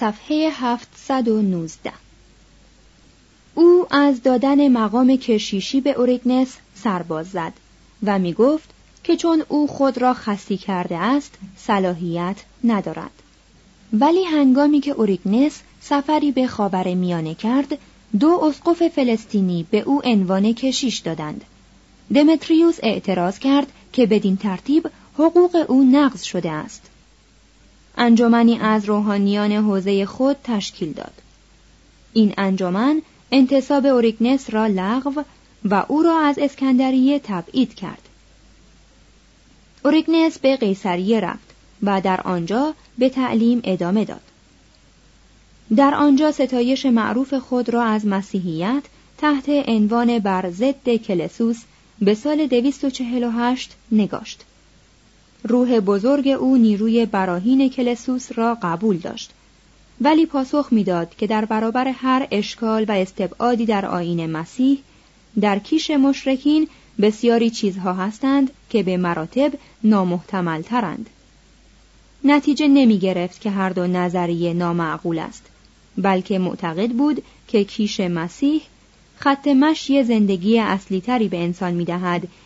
صفحه 719 او از دادن مقام کشیشی به اوریگنس سرباز زد و می گفت که چون او خود را خستی کرده است صلاحیت ندارد. ولی هنگامی که اوریگنس سفری به خاور میانه کرد دو اسقف فلسطینی به او عنوان کشیش دادند. دمتریوس اعتراض کرد که بدین ترتیب حقوق او نقض شده است. انجمنی از روحانیان حوزه خود تشکیل داد این انجمن انتصاب اوریگنس را لغو و او را از اسکندریه تبعید کرد اوریگنس به قیصریه رفت و در آنجا به تعلیم ادامه داد. در آنجا ستایش معروف خود را از مسیحیت تحت عنوان بر ضد کلسوس به سال 248 نگاشت. روح بزرگ او نیروی براهین کلسوس را قبول داشت ولی پاسخ می‌داد که در برابر هر اشکال و استبعادی در آین مسیح در کیش مشرکین بسیاری چیزها هستند که به مراتب نامحتمل ترند. نتیجه نمی گرفت که هر دو نظریه نامعقول است بلکه معتقد بود که کیش مسیح خط مشی زندگی اصلی تری به انسان می دهد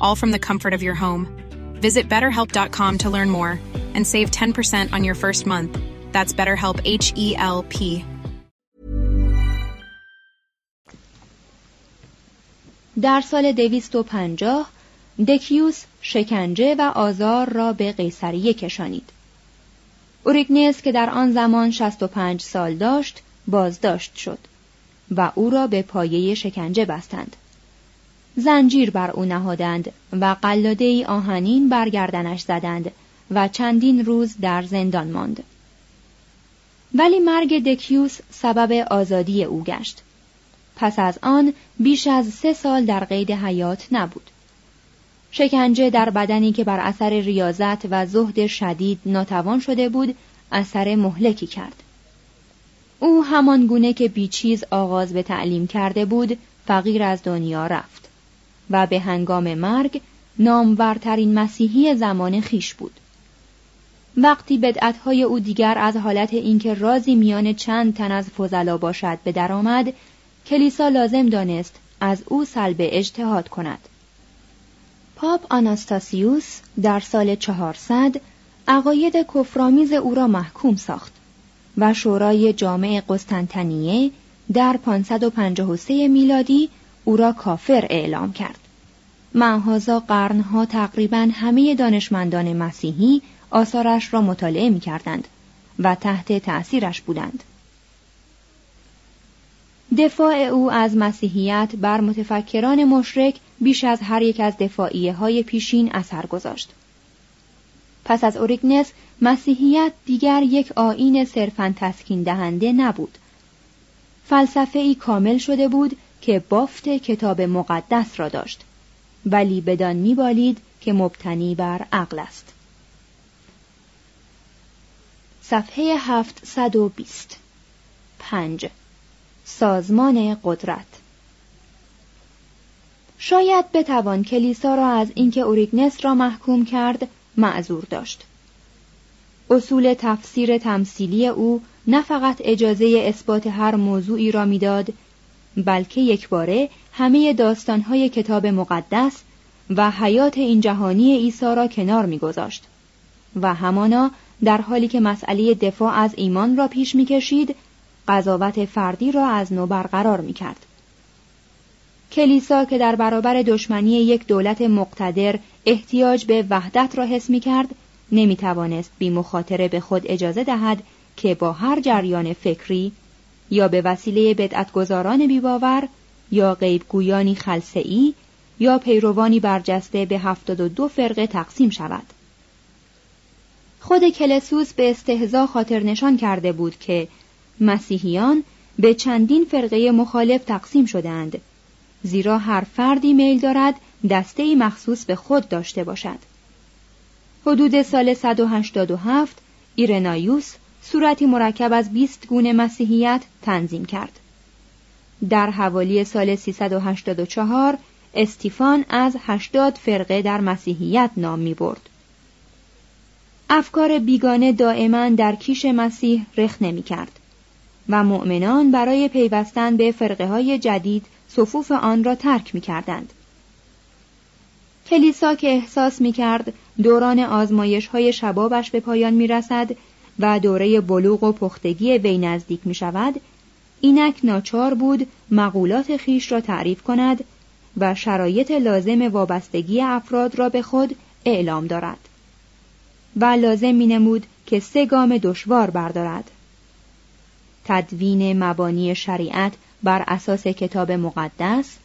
all from the comfort of your home. Visit betterhelp.com to learn more and save 10% on your first month. That's BetterHelp H E L P. در سال 250 دکیوس شکنجه و آزار را به قیصریه کشانید. اوریگنس که در آن زمان 65 سال داشت بازداشت شد و او را به پایه شکنجه بستند. زنجیر بر او نهادند و قلاده آهنین برگردنش زدند و چندین روز در زندان ماند. ولی مرگ دکیوس سبب آزادی او گشت. پس از آن بیش از سه سال در قید حیات نبود. شکنجه در بدنی که بر اثر ریاضت و زهد شدید ناتوان شده بود اثر مهلکی کرد. او همان گونه که بیچیز آغاز به تعلیم کرده بود فقیر از دنیا رفت و به هنگام مرگ نامورترین مسیحی زمان خیش بود. وقتی بدعتهای او دیگر از حالت اینکه رازی میان چند تن از فضلا باشد به درآمد کلیسا لازم دانست از او سلب اجتهاد کند. پاپ آناستاسیوس در سال 400 عقاید کفرآمیز او را محکوم ساخت و شورای جامع قسطنطنیه در 553 میلادی او را کافر اعلام کرد. معهازا قرنها تقریبا همه دانشمندان مسیحی آثارش را مطالعه می کردند و تحت تأثیرش بودند. دفاع او از مسیحیت بر متفکران مشرک بیش از هر یک از دفاعیه های پیشین اثر گذاشت. پس از اوریگنس مسیحیت دیگر یک آین صرفا تسکین دهنده نبود. فلسفه ای کامل شده بود که بافت کتاب مقدس را داشت. ولی بدان میبالید که مبتنی بر عقل است. صفحه 720 5 سازمان قدرت. شاید بتوان کلیسا را از اینکه اوریگنس را محکوم کرد معذور داشت. اصول تفسیر تمثیلی او نه فقط اجازه اثبات هر موضوعی را می‌داد بلکه یک باره همه داستانهای کتاب مقدس و حیات این جهانی عیسی را کنار میگذاشت. و همانا در حالی که مسئله دفاع از ایمان را پیش می‌کشید قضاوت فردی را از نو برقرار می‌کرد. کلیسا که در برابر دشمنی یک دولت مقتدر احتیاج به وحدت را حس می کرد نمی توانست بی مخاطره به خود اجازه دهد که با هر جریان فکری یا به وسیله بدعتگزاران بیباور یا غیبگویانی خلصه‌ای یا پیروانی برجسته به هفتاد و دو فرقه تقسیم شود. خود کلسوس به استهزا خاطر نشان کرده بود که مسیحیان به چندین فرقه مخالف تقسیم شدند زیرا هر فردی میل دارد دسته مخصوص به خود داشته باشد. حدود سال 187 ایرنایوس صورتی مرکب از 20 گونه مسیحیت تنظیم کرد. در حوالی سال 384 استیفان از 80 فرقه در مسیحیت نام می برد. افکار بیگانه دائما در کیش مسیح رخ نمی کرد و مؤمنان برای پیوستن به فرقه های جدید صفوف آن را ترک می کردند. کلیسا که احساس می کرد دوران آزمایش های شبابش به پایان می رسد و دوره بلوغ و پختگی وی نزدیک می شود، اینک ناچار بود مقولات خیش را تعریف کند و شرایط لازم وابستگی افراد را به خود اعلام دارد. و لازم می نمود که سه گام دشوار بردارد. تدوین مبانی شریعت بر اساس کتاب مقدس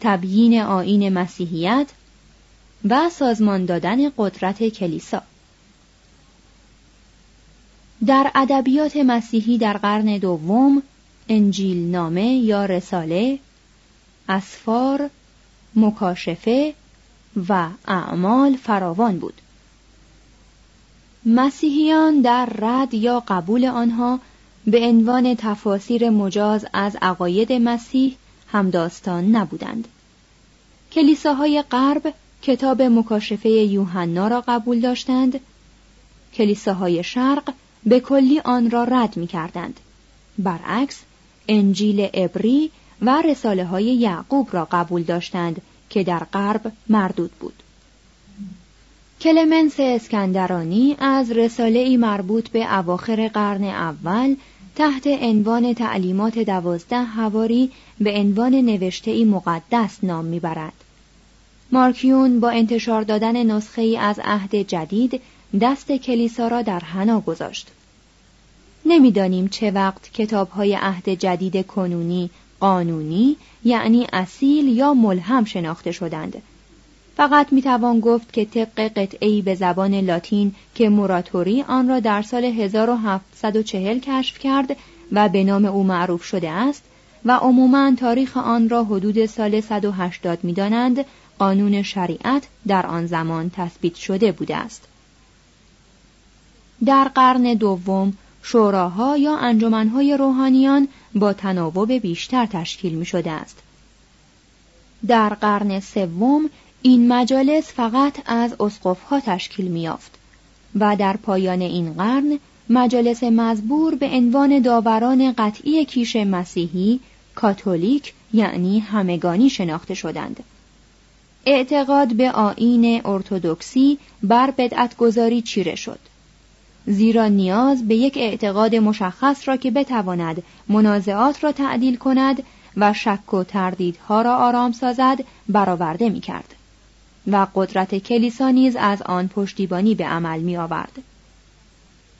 تبیین آین مسیحیت و سازمان دادن قدرت کلیسا. در ادبیات مسیحی در قرن دوم انجیل نامه یا رساله اسفار مکاشفه و اعمال فراوان بود. مسیحیان در رد یا قبول آنها به عنوان تفاسیر مجاز از عقاید مسیح همداستان نبودند. کلیساهای غرب کتاب مکاشفه یوحنا را قبول داشتند. کلیساهای شرق به کلی آن را رد می کردند. برعکس انجیل عبری و رساله های یعقوب را قبول داشتند که در غرب مردود بود. کلمنس اسکندرانی از رساله ای مربوط به اواخر قرن اول تحت عنوان تعلیمات دوازده هواری به عنوان نوشته ای مقدس نام می‌برد. مارکیون با انتشار دادن نسخه ای از عهد جدید دست کلیسا را در حنا گذاشت. نمی‌دانیم چه وقت کتاب های عهد جدید کنونی قانونی یعنی اصیل یا ملهم شناخته شدند. فقط می‌توان گفت که طبق قطعی به زبان لاتین که موراتوری آن را در سال 1740 کشف کرد و به نام او معروف شده است و عموما تاریخ آن را حدود سال 180 می‌دانند قانون شریعت در آن زمان تثبیت شده بوده است. در قرن دوم شوراها یا انجمنهای روحانیان با تناوب بیشتر تشکیل می شده است. در قرن سوم این مجالس فقط از اسقفها تشکیل میافت و در پایان این قرن مجالس مزبور به عنوان داوران قطعی کیش مسیحی کاتولیک یعنی همگانی شناخته شدند اعتقاد به آیین ارتودکسی بر بدعتگذاری چیره شد زیرا نیاز به یک اعتقاد مشخص را که بتواند منازعات را تعدیل کند و شک و تردیدها را آرام سازد برآورده می کرد و قدرت کلیسا نیز از آن پشتیبانی به عمل می آورد.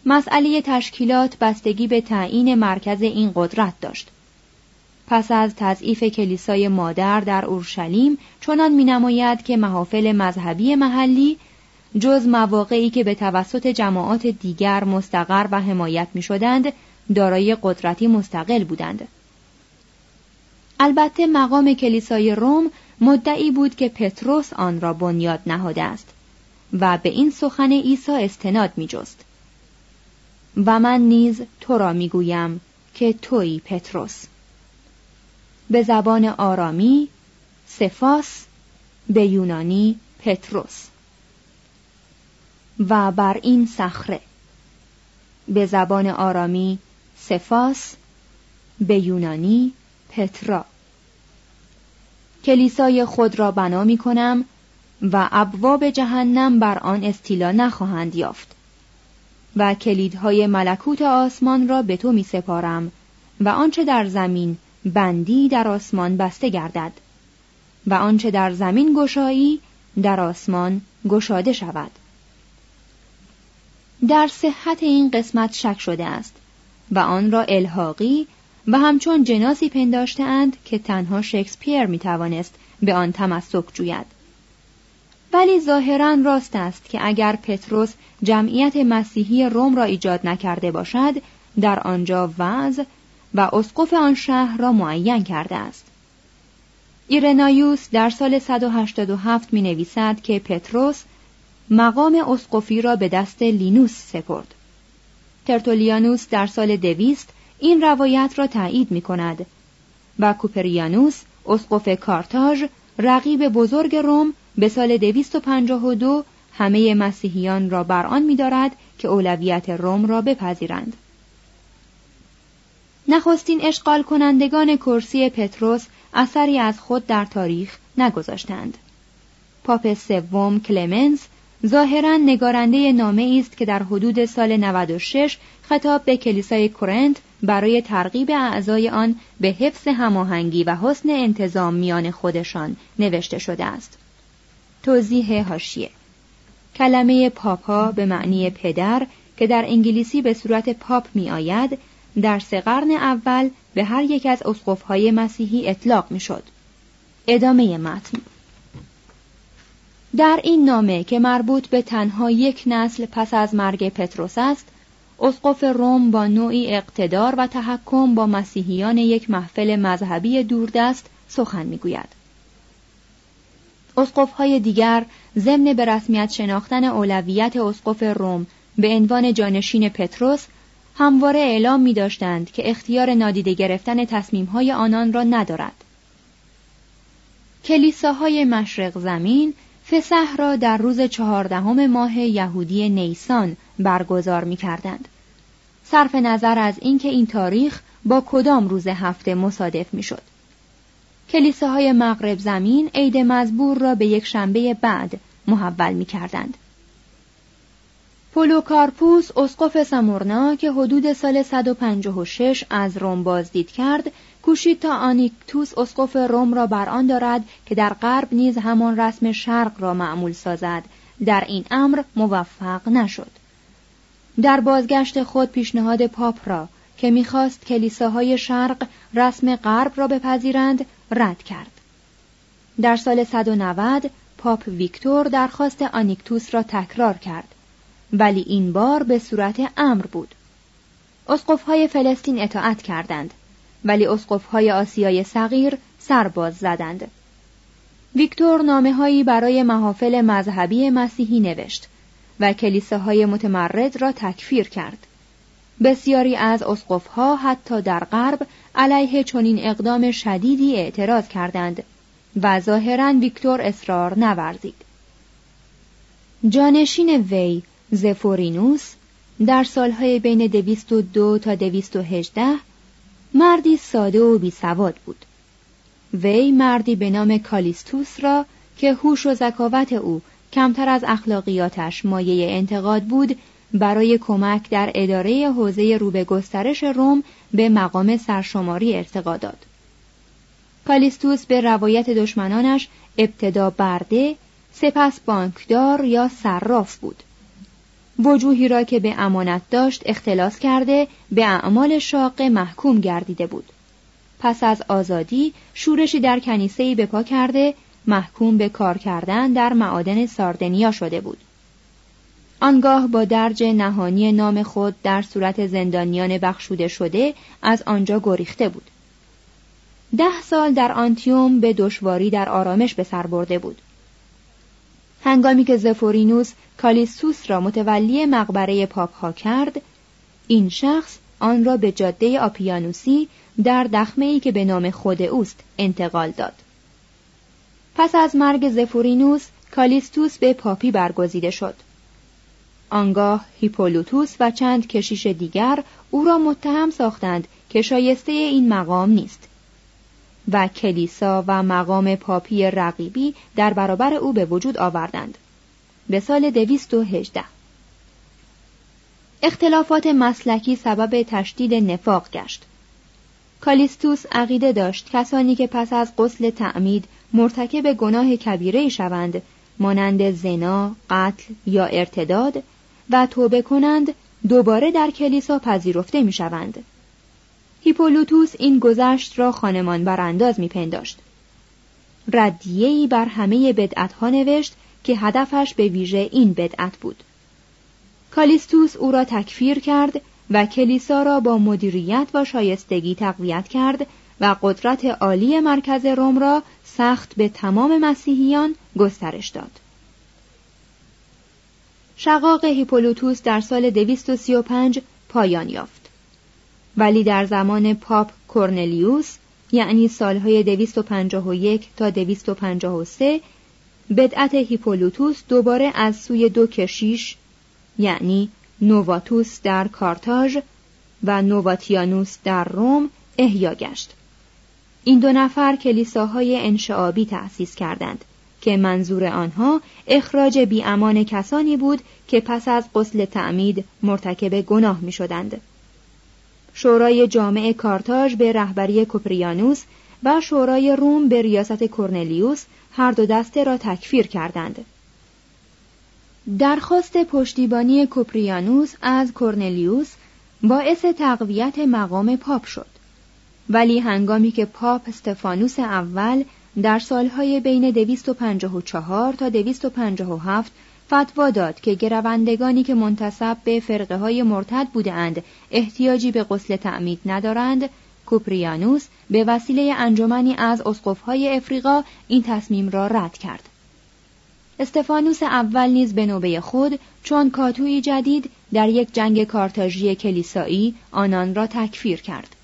مسئله تشکیلات بستگی به تعیین مرکز این قدرت داشت. پس از تضعیف کلیسای مادر در اورشلیم چنان مینماید که محافل مذهبی محلی جز مواقعی که به توسط جماعات دیگر مستقر و حمایت می شدند دارای قدرتی مستقل بودند. البته مقام کلیسای روم مدعی بود که پتروس آن را بنیاد نهاده است و به این سخن عیسی استناد می جست. و من نیز تو را می گویم که توی پتروس. به زبان آرامی سفاس به یونانی پتروس و بر این صخره. به زبان آرامی سفاس به یونانی پترا. کلیسای خود را بنا می کنم و ابواب جهنم بر آن استیلا نخواهند یافت و کلیدهای ملکوت آسمان را به تو می سپارم و آنچه در زمین بندی در آسمان بسته گردد و آنچه در زمین گشایی در آسمان گشاده شود. در صحت این قسمت شک شده است و آن را الحاقی و همچون جناسی پنداشته اند که تنها شکسپیر می توانست به آن تمسک جوید. ولی ظاهرا راست است که اگر پتروس جمعیت مسیحی روم را ایجاد نکرده باشد در آنجا وضع و اسقف آن شهر را معین کرده است. ایرنایوس در سال 187 می نویسد که پتروس مقام اسقفی را به دست لینوس سپرد. ترتولیانوس در سال دویست این روایت را تایید می کند و کوپریانوس اسقف کارتاژ رقیب بزرگ روم به سال 252 همه مسیحیان را بر آن می‌دارد که اولویت روم را بپذیرند. نخستین اشغال کنندگان کرسی پتروس اثری از خود در تاریخ نگذاشتند. پاپ سوم کلمنس ظاهرا نگارنده نامه است که در حدود سال 96 خطاب به کلیسای کرنت برای ترغیب اعضای آن به حفظ هماهنگی و حسن انتظام میان خودشان نوشته شده است. توضیح هاشیه کلمه پاپا به معنی پدر که در انگلیسی به صورت پاپ می آید در سه قرن اول به هر یک از اسقفهای مسیحی اطلاق می شد. ادامه متن در این نامه که مربوط به تنها یک نسل پس از مرگ پتروس است اسقف روم با نوعی اقتدار و تحکم با مسیحیان یک محفل مذهبی دوردست سخن می‌گوید اسقفهای دیگر ضمن به رسمیت شناختن اولویت اسقف روم به عنوان جانشین پتروس همواره اعلام می داشتند که اختیار نادیده گرفتن تصمیمهای آنان را ندارد. کلیساهای مشرق زمین فسح را در روز چهاردهم ماه یهودی نیسان برگزار می کردند. صرف نظر از اینکه این تاریخ با کدام روز هفته مصادف می شد. کلیساهای مغرب زمین عید مزبور را به یک شنبه بعد محول می کردند. پولوکارپوس اسقف سمورنا که حدود سال 156 از روم بازدید کرد کوشید تا آنیکتوس اسقف روم را بر آن دارد که در غرب نیز همان رسم شرق را معمول سازد. در این امر موفق نشد. در بازگشت خود پیشنهاد پاپ را که می‌خواست کلیساهای شرق رسم غرب را بپذیرند رد کرد. در سال 190 پاپ ویکتور درخواست آنیکتوس را تکرار کرد. ولی این بار به صورت امر بود. اسقفهای فلسطین اطاعت کردند ولی اسقفهای آسیای صغیر سرباز زدند. ویکتور نامه هایی برای محافل مذهبی مسیحی نوشت و کلیساهای متمرد را تکفیر کرد. بسیاری از اسقفها حتی در غرب علیه چنین اقدام شدیدی اعتراض کردند و ظاهرا ویکتور اصرار نورزید. جانشین وی زفورینوس در سالهای بین دویست و دو تا دویست و هجده مردی ساده و بیسواد بود وی مردی به نام کالیستوس را که هوش و ذکاوت او کمتر از اخلاقیاتش مایه انتقاد بود برای کمک در اداره حوزه روبه گسترش روم به مقام سرشماری ارتقا داد. کالیستوس به روایت دشمنانش ابتدا برده سپس بانکدار یا صراف بود. وجوهی را که به امانت داشت اختلاس کرده به اعمال شاقه محکوم گردیده بود. پس از آزادی شورشی در کنیسه‌ای به پا کرده محکوم به کار کردن در معادن ساردنیا شده بود. آنگاه با درج نهانی نام خود در صورت زندانیان بخشوده شده از آنجا گریخته بود. ده سال در آنتیوم به دشواری در آرامش به سر برده بود. هنگامی که زفورینوس کالیسوس را متولی مقبره پاپ ها کرد، این شخص آن را به جاده آپیانوسی در دخمه ای که به نام خود اوست انتقال داد. پس از مرگ زفورینوس کالیستوس به پاپی برگزیده شد. آنگاه هیپولوتوس و چند کشیش دیگر او را متهم ساختند که شایسته این مقام نیست و کلیسا و مقام پاپی رقیبی در برابر او به وجود آوردند. به سال دویست و هجده. اختلافات مسلکی سبب تشدید نفاق گشت. کالیستوس عقیده داشت کسانی که پس از قسل تعمید مرتکب گناه کبیره شوند مانند زنا، قتل یا ارتداد و توبه کنند دوباره در کلیسا پذیرفته می شوند. هیپولوتوس این گذشت را خانمان برانداز می پنداشت. ردیهی بر همه بدعتها نوشت که هدفش به ویژه این بدعت بود. کالیستوس او را تکفیر کرد و کلیسا را با مدیریت و شایستگی تقویت کرد و قدرت عالی مرکز روم را سخت به تمام مسیحیان گسترش داد. شقاق هیپولوتوس در سال 235 پایان یافت. ولی در زمان پاپ کورنلیوس یعنی سالهای 251 تا 253 بدعت هیپولوتوس دوباره از سوی دو کشیش یعنی نوواتوس در کارتاژ و نوواتیانوس در روم احیا گشت. این دو نفر کلیساهای انشعابی تأسیس کردند که منظور آنها اخراج بیامان کسانی بود که پس از قسل تعمید مرتکب گناه می شدند. شورای جامع کارتاژ به رهبری کوپریانوس و شورای روم به ریاست کورنلیوس هر دو دسته را تکفیر کردند. درخواست پشتیبانی کوپریانوس از کورنلیوس باعث تقویت مقام پاپ شد. ولی هنگامی که پاپ استفانوس اول در سالهای بین 254 تا 257 فتوا داد که گروندگانی که منتصب به فرقه های مرتد بودند احتیاجی به غسل تعمید ندارند. کوپریانوس به وسیله انجمنی از اسقفهای افریقا این تصمیم را رد کرد. استفانوس اول نیز به نوبه خود چون کاتوی جدید در یک جنگ کارتاژی کلیسایی آنان را تکفیر کرد.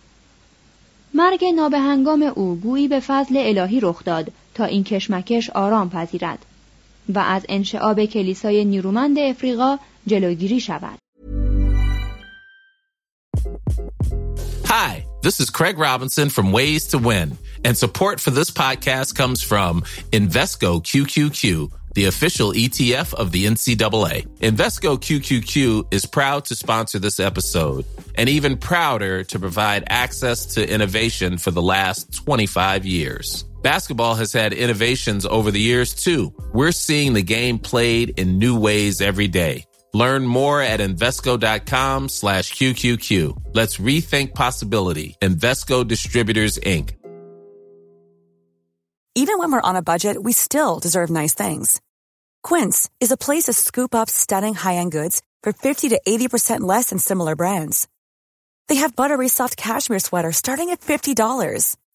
مرگ نابهنگام او گویی به فضل الهی رخ داد تا این کشمکش آرام پذیرد. و از انشعاب کلیسای نیرومند افریقا جلوگیری شود. Hi, this is Craig Robinson from Ways to Win, and support for this podcast comes from Invesco QQQ the official ETF of the NCAA. Invesco QQQ is proud to sponsor this episode and even prouder to provide access to innovation for the last 25 years. Basketball has had innovations over the years too. We're seeing the game played in new ways every day. Learn more at Invesco.com slash QQQ. Let's rethink possibility. Invesco Distributors, Inc. Even when we're on a budget, we still deserve nice things. Quince is a place to scoop up stunning high-end goods for 50 to 80% less than similar brands. They have buttery soft cashmere sweaters starting at $50,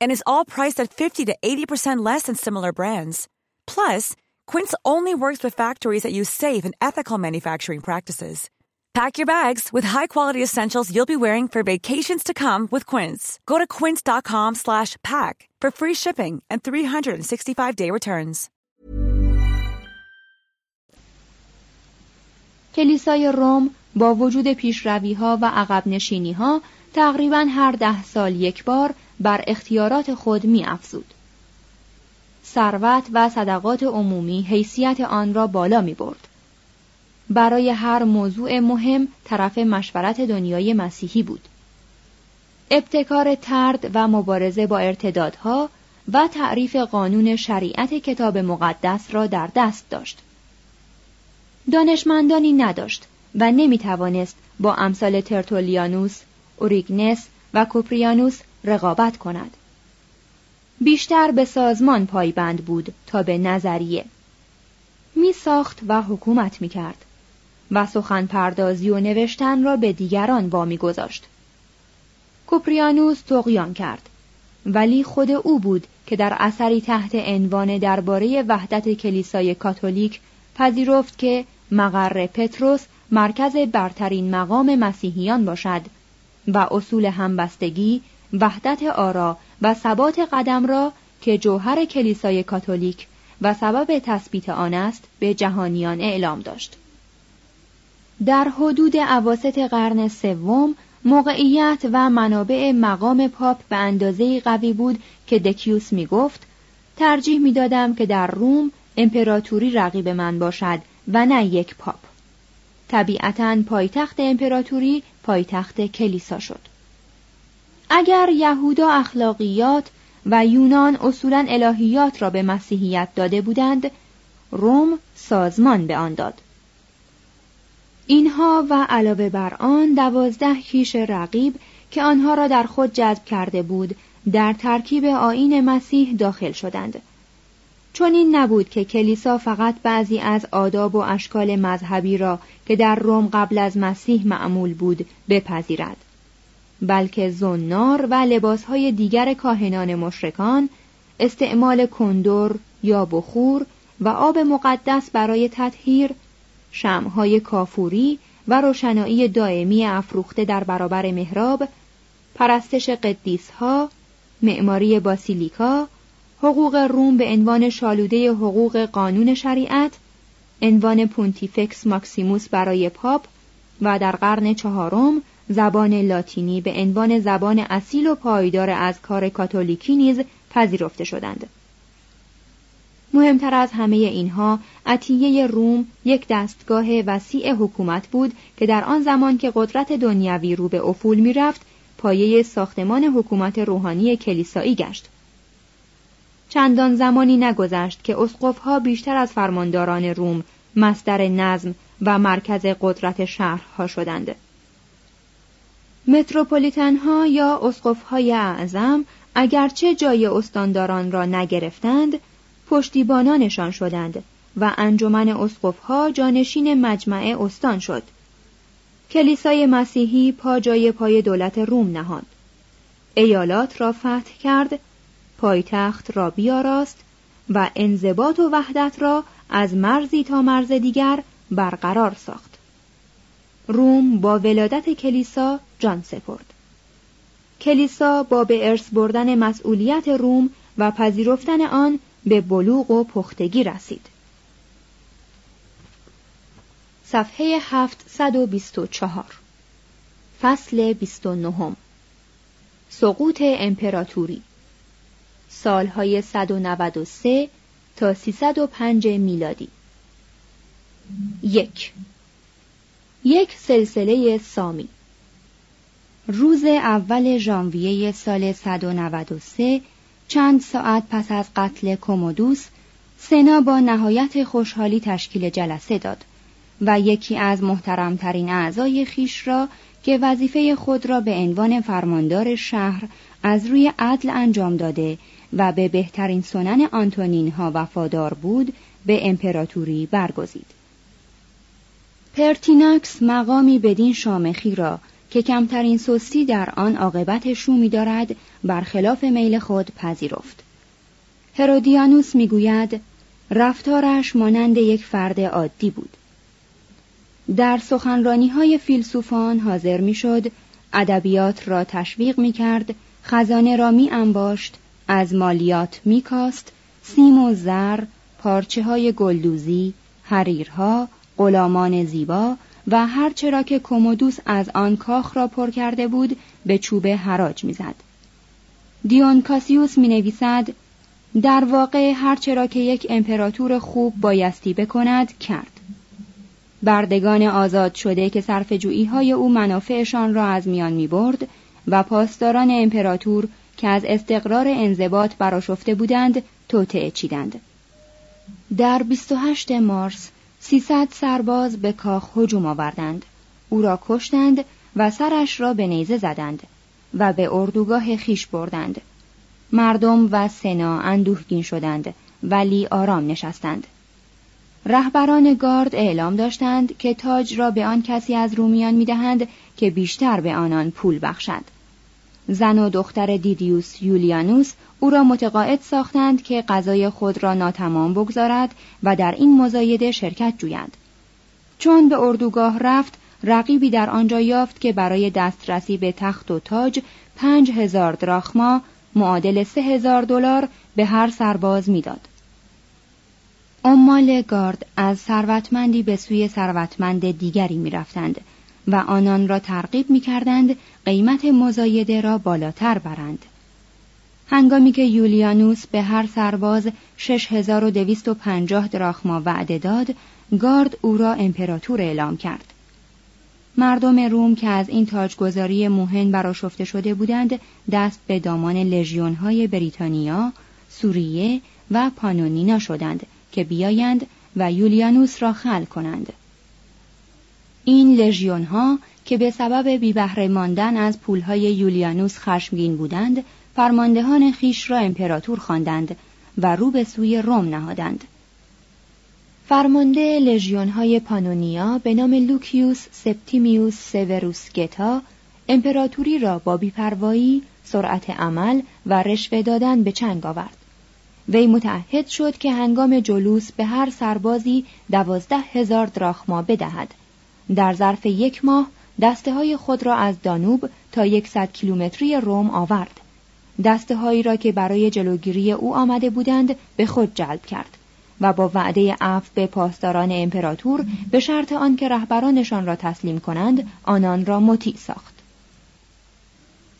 And is all priced at 50 to 80% less than similar brands. Plus, Quince only works with factories that use safe and ethical manufacturing practices. Pack your bags with high-quality essentials you'll be wearing for vacations to come with Quince. Go to quince.com/pack for free shipping and 365-day returns. کلیسای روم با وجود پیشروی ها و عقب نشینی ها تقریبا هر ده سال یک بار بر اختیارات خود می افزود. ثروت و صدقات عمومی حیثیت آن را بالا می برد. برای هر موضوع مهم طرف مشورت دنیای مسیحی بود. ابتکار ترد و مبارزه با ارتدادها و تعریف قانون شریعت کتاب مقدس را در دست داشت. دانشمندانی نداشت و نمی توانست با امثال ترتولیانوس، اوریگنس و کوپریانوس رقابت کند. بیشتر به سازمان پایبند بود تا به نظریه. می ساخت و حکومت می کرد و سخن پردازی و نوشتن را به دیگران وامی گذاشت. کوپریانوس تقیان کرد ولی خود او بود که در اثری تحت عنوان درباره وحدت کلیسای کاتولیک پذیرفت که مقر پتروس مرکز برترین مقام مسیحیان باشد و اصول همبستگی، وحدت آرا و ثبات قدم را که جوهر کلیسای کاتولیک و سبب تثبیت آن است به جهانیان اعلام داشت. در حدود عواست قرن سوم موقعیت و منابع مقام پاپ به اندازه قوی بود که دکیوس می گفت ترجیح می دادم که در روم امپراتوری رقیب من باشد و نه یک پاپ. طبیعتا پایتخت امپراتوری پایتخت کلیسا شد. اگر یهودا اخلاقیات و یونان اصولا الهیات را به مسیحیت داده بودند، روم سازمان به آن داد. اینها و علاوه بر آن دوازده کیش رقیب که آنها را در خود جذب کرده بود در ترکیب آین مسیح داخل شدند. چون این نبود که کلیسا فقط بعضی از آداب و اشکال مذهبی را که در روم قبل از مسیح معمول بود بپذیرد بلکه زنار و لباسهای دیگر کاهنان مشرکان استعمال کندور یا بخور و آب مقدس برای تطهیر شمهای کافوری و روشنایی دائمی افروخته در برابر محراب پرستش قدیسها معماری باسیلیکا حقوق روم به عنوان شالوده حقوق قانون شریعت عنوان پونتیفکس ماکسیموس برای پاپ و در قرن چهارم زبان لاتینی به عنوان زبان اصیل و پایدار از کار کاتولیکی نیز پذیرفته شدند. مهمتر از همه اینها عطیه روم یک دستگاه وسیع حکومت بود که در آن زمان که قدرت دنیوی رو به افول می‌رفت پایه ساختمان حکومت روحانی کلیسایی گشت چندان زمانی نگذشت که اسقفها بیشتر از فرمانداران روم مصدر نظم و مرکز قدرت شهرها شدند متروپولیتنها یا اسقفهای اعظم اگرچه جای استانداران را نگرفتند پشتیبانانشان شدند و انجمن اسقفها جانشین مجمع استان شد. کلیسای مسیحی پا جای پای دولت روم نهاد. ایالات را فتح کرد پایتخت را بیاراست و انضباط و وحدت را از مرزی تا مرز دیگر برقرار ساخت. روم با ولادت کلیسا جان سپرد. کلیسا با به ارث بردن مسئولیت روم و پذیرفتن آن به بلوغ و پختگی رسید. صفحه 724 فصل 29 سقوط امپراتوری. سالهای 193 تا 305 میلادی. یک. یک سلسله سامی. روز اول ژانویه سال 193 چند ساعت پس از قتل کومودوس سنا با نهایت خوشحالی تشکیل جلسه داد و یکی از محترمترین اعضای خیش را که وظیفه خود را به عنوان فرماندار شهر از روی عدل انجام داده و به بهترین سنن آنتونین ها وفادار بود به امپراتوری برگزید. پرتیناکس مقامی بدین شامخی را که کمترین سستی در آن عاقبت شومی دارد برخلاف میل خود پذیرفت. هرودیانوس می‌گوید رفتارش مانند یک فرد عادی بود. در سخنرانی های فیلسوفان حاضر می‌شد ادبیات را تشویق می کرد، خزانه را می انباشت، از مالیات می کاست، سیم و زر، پارچه های گلدوزی، حریرها، غلامان زیبا و هرچه را که کومودوس از آن کاخ را پر کرده بود به چوب حراج می‌زد. دیون کاسیوس می نویسد در واقع هرچه را که یک امپراتور خوب بایستی بکند کرد. بردگان آزاد شده که صرف جویی های او منافعشان را از میان می برد و پاسداران امپراتور که از استقرار انضباط براشفته بودند توطعه چیدند. در 28 مارس 300 سرباز به کاخ هجوم آوردند. او را کشتند و سرش را به نیزه زدند و به اردوگاه خیش بردند. مردم و سنا اندوهگین شدند ولی آرام نشستند. رهبران گارد اعلام داشتند که تاج را به آن کسی از رومیان می‌دهند که بیشتر به آنان پول بخشد. زن و دختر دیدیوس یولیانوس او را متقاعد ساختند که غذای خود را ناتمام بگذارد و در این مزایده شرکت جوید. چون به اردوگاه رفت رقیبی در آنجا یافت که برای دسترسی به تخت و تاج پنج هزار دراخما معادل سه هزار دلار به هر سرباز می‌داد. عمال گارد از ثروتمندی به سوی ثروتمند دیگری می‌رفتند و آنان را ترغیب می کردند قیمت مزایده را بالاتر برند. هنگامی که یولیانوس به هر سرباز 6250 دراخما وعده داد، گارد او را امپراتور اعلام کرد. مردم روم که از این تاجگذاری موهن براشفته شده بودند، دست به دامان لژیون‌های بریتانیا، سوریه و پانونینا شدند که بیایند و یولیانوس را خل کنند. این لژیون ها که به سبب بیبهره ماندن از پولهای یولیانوس خشمگین بودند فرماندهان خویش را امپراتور خواندند و رو به سوی روم نهادند. فرمانده لژیون های پانونیا به نام لوکیوس سپتیمیوس سیوروس گتا امپراتوری را با بیپروایی سرعت عمل و رشوه دادن به چنگ آورد. وی متعهد شد که هنگام جلوس به هر سربازی دوازده هزار دراخما بدهد. در ظرف یک ماه دسته های خود را از دانوب تا یکصد کیلومتری روم آورد. دسته هایی را که برای جلوگیری او آمده بودند به خود جلب کرد و با وعده عفو به پاسداران امپراتور به شرط آنکه رهبرانشان را تسلیم کنند آنان را مطیع ساخت.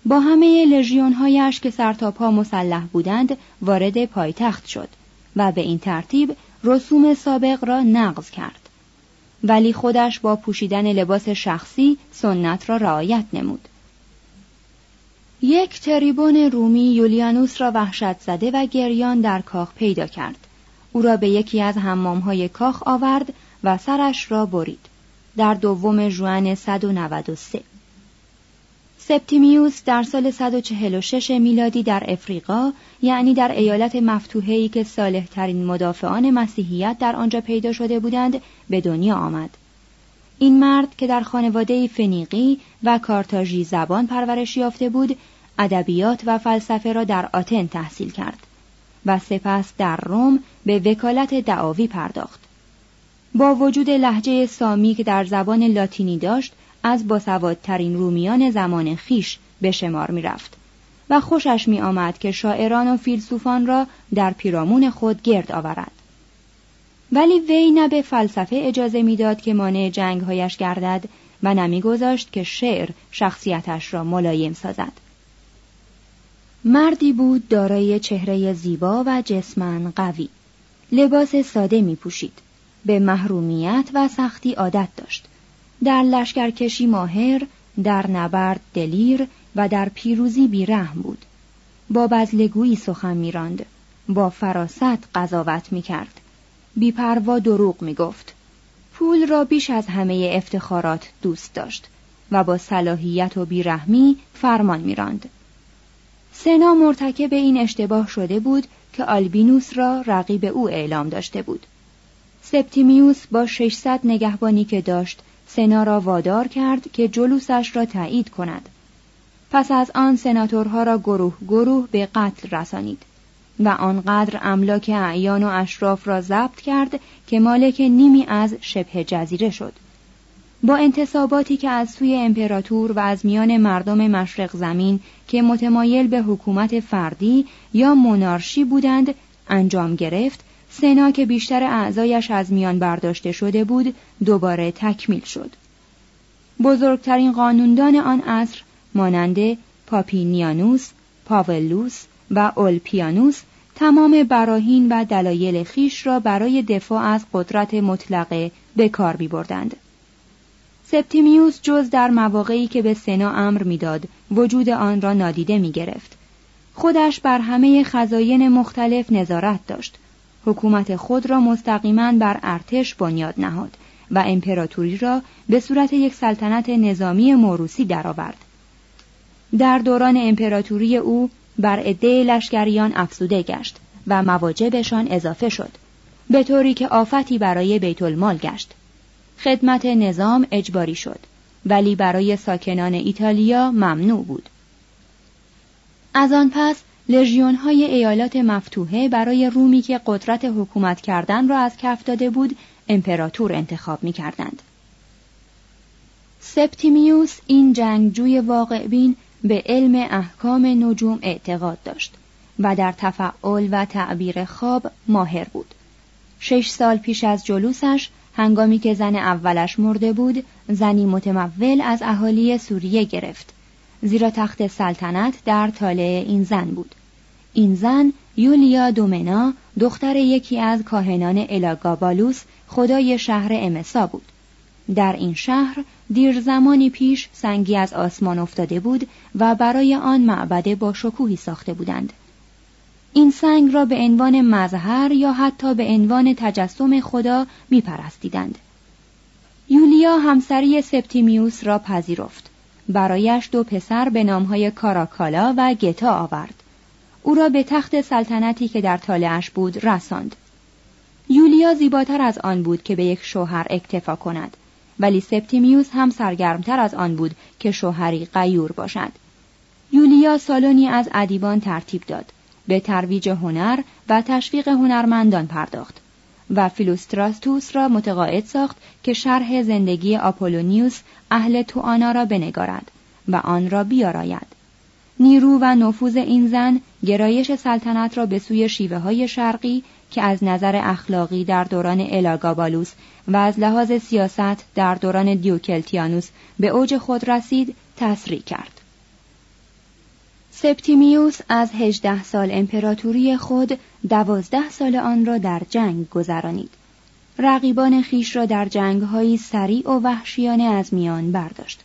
با همه لژیون هایش که سرتاپا مسلح بودند وارد پایتخت شد و به این ترتیب رسوم سابق را نقض کرد. ولی خودش با پوشیدن لباس شخصی سنت را رعایت نمود. یک تریبون رومی یولیانوس را وحشت زده و گریان در کاخ پیدا کرد. او را به یکی از حمامهای کاخ آورد و سرش را برید. در دوم جوان 193 سپتیمیوس در سال 146 میلادی در افریقا یعنی در ایالت مفتوحه‌ای که صالح ترین مدافعان مسیحیت در آنجا پیدا شده بودند به دنیا آمد. این مرد که در خانواده فنیقی و کارتاژی زبان پرورش یافته بود، ادبیات و فلسفه را در آتن تحصیل کرد و سپس در روم به وکالت دعاوی پرداخت. با وجود لحجه سامی که در زبان لاتینی داشت، از باسوادترین رومیان زمان خیش به شمار می رفت و خوشش می آمد که شاعران و فیلسوفان را در پیرامون خود گرد آورد. ولی وی نه به فلسفه اجازه می‌داد که مانع جنگهایش گردد و نمیگذاشت که شعر شخصیتش را ملایم سازد. مردی بود دارای چهره زیبا و جسمن قوی. لباس ساده می پوشید. به محرومیت و سختی عادت داشت. در لشکرکشی ماهر، در نبرد دلیر و در پیروزی بیرحم بود. با بزلگویی سخن میراند، با فراست قضاوت می‌کرد. بیپروا دروغ می‌گفت. پول را بیش از همه افتخارات دوست داشت و با صلاحیت و بیرحمی فرمان میراند. سنا مرتکب این اشتباه شده بود که آلبینوس را رقیب او اعلام داشته بود سپتیمیوس با 600 نگهبانی که داشت سنا را وادار کرد که جلوسش را تایید کند. پس از آن سناتورها را گروه گروه به قتل رسانید و آنقدر املاک اعیان و اشراف را ضبط کرد که مالک نیمی از شبه جزیره شد. با انتصاباتی که از سوی امپراتور و از میان مردم مشرق زمین که متمایل به حکومت فردی یا مونارشی بودند انجام گرفت سنا که بیشتر اعضایش از میان برداشته شده بود دوباره تکمیل شد بزرگترین قانوندان آن عصر مانند پاپینیانوس، پاولوس و اولپیانوس تمام براهین و دلایل خیش را برای دفاع از قدرت مطلقه به کار می بردند. سپتیمیوس جز در مواقعی که به سنا امر می‌داد وجود آن را نادیده می گرفت. خودش بر همه خزاین مختلف نظارت داشت. حکومت خود را مستقیما بر ارتش بنیاد نهاد و امپراتوری را به صورت یک سلطنت نظامی موروسی درآورد. در دوران امپراتوری او بر عده لشکریان افزوده گشت و مواجبشان اضافه شد به طوری که آفتی برای بیت المال گشت خدمت نظام اجباری شد ولی برای ساکنان ایتالیا ممنوع بود از آن پس لژیون های ایالات مفتوحه برای رومی که قدرت حکومت کردن را از کف داده بود امپراتور انتخاب می کردند. سپتیمیوس این جنگجوی واقع بین به علم احکام نجوم اعتقاد داشت و در تفعال و تعبیر خواب ماهر بود. شش سال پیش از جلوسش هنگامی که زن اولش مرده بود زنی متمول از اهالی سوریه گرفت زیرا تخت سلطنت در طالع این زن بود این زن یولیا دومنا دختر یکی از کاهنان الاگابالوس خدای شهر امسا بود در این شهر دیر زمانی پیش سنگی از آسمان افتاده بود و برای آن معبده با شکوهی ساخته بودند این سنگ را به عنوان مظهر یا حتی به عنوان تجسم خدا میپرستیدند. یولیا همسری سپتیمیوس را پذیرفت. برایش دو پسر به نامهای کاراکالا و گتا آورد. او را به تخت سلطنتی که در طالعش بود رساند. یولیا زیباتر از آن بود که به یک شوهر اکتفا کند ولی سپتیمیوس هم سرگرمتر از آن بود که شوهری غیور باشد. یولیا سالونی از ادیبان ترتیب داد. به ترویج هنر و تشویق هنرمندان پرداخت و فیلوستراتوس را متقاعد ساخت که شرح زندگی آپولونیوس اهل توآنا را بنگارد و آن را بیاراید نیرو و نفوذ این زن گرایش سلطنت را به سوی شیوه های شرقی که از نظر اخلاقی در دوران الاگابالوس و از لحاظ سیاست در دوران دیوکلتیانوس به اوج خود رسید تسریع کرد. سپتیمیوس از هجده سال امپراتوری خود دوازده سال آن را در جنگ گذرانید. رقیبان خیش را در جنگهایی سریع و وحشیانه از میان برداشت.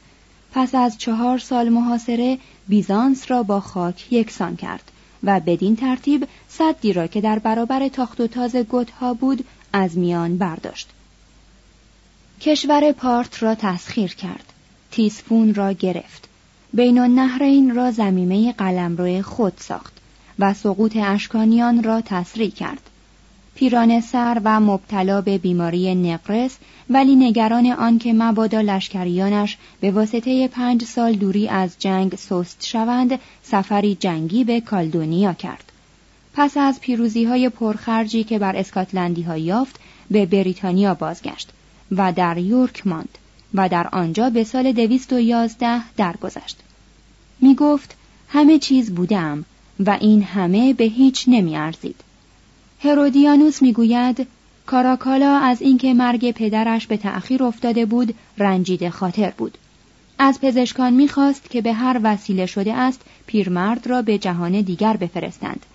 پس از چهار سال محاصره بیزانس را با خاک یکسان کرد و بدین ترتیب صدی را که در برابر تاخت و تاز گتها بود از میان برداشت. کشور پارت را تسخیر کرد. تیسفون را گرفت. بین النهرین را زمیمه قلمرو خود ساخت و سقوط اشکانیان را تسریع کرد. پیران سر و مبتلا به بیماری نقرس ولی نگران آن که مبادا لشکریانش به واسطه پنج سال دوری از جنگ سست شوند سفری جنگی به کالدونیا کرد. پس از پیروزی های پرخرجی که بر اسکاتلندی ها یافت به بریتانیا بازگشت و در یورک ماند و در آنجا به سال دویست و یازده درگذشت. می گفت همه چیز بودم و این همه به هیچ نمی ارزید. هرودیانوس می گوید کاراکالا از اینکه مرگ پدرش به تأخیر افتاده بود رنجیده خاطر بود. از پزشکان می‌خواست که به هر وسیله شده است پیرمرد را به جهان دیگر بفرستند.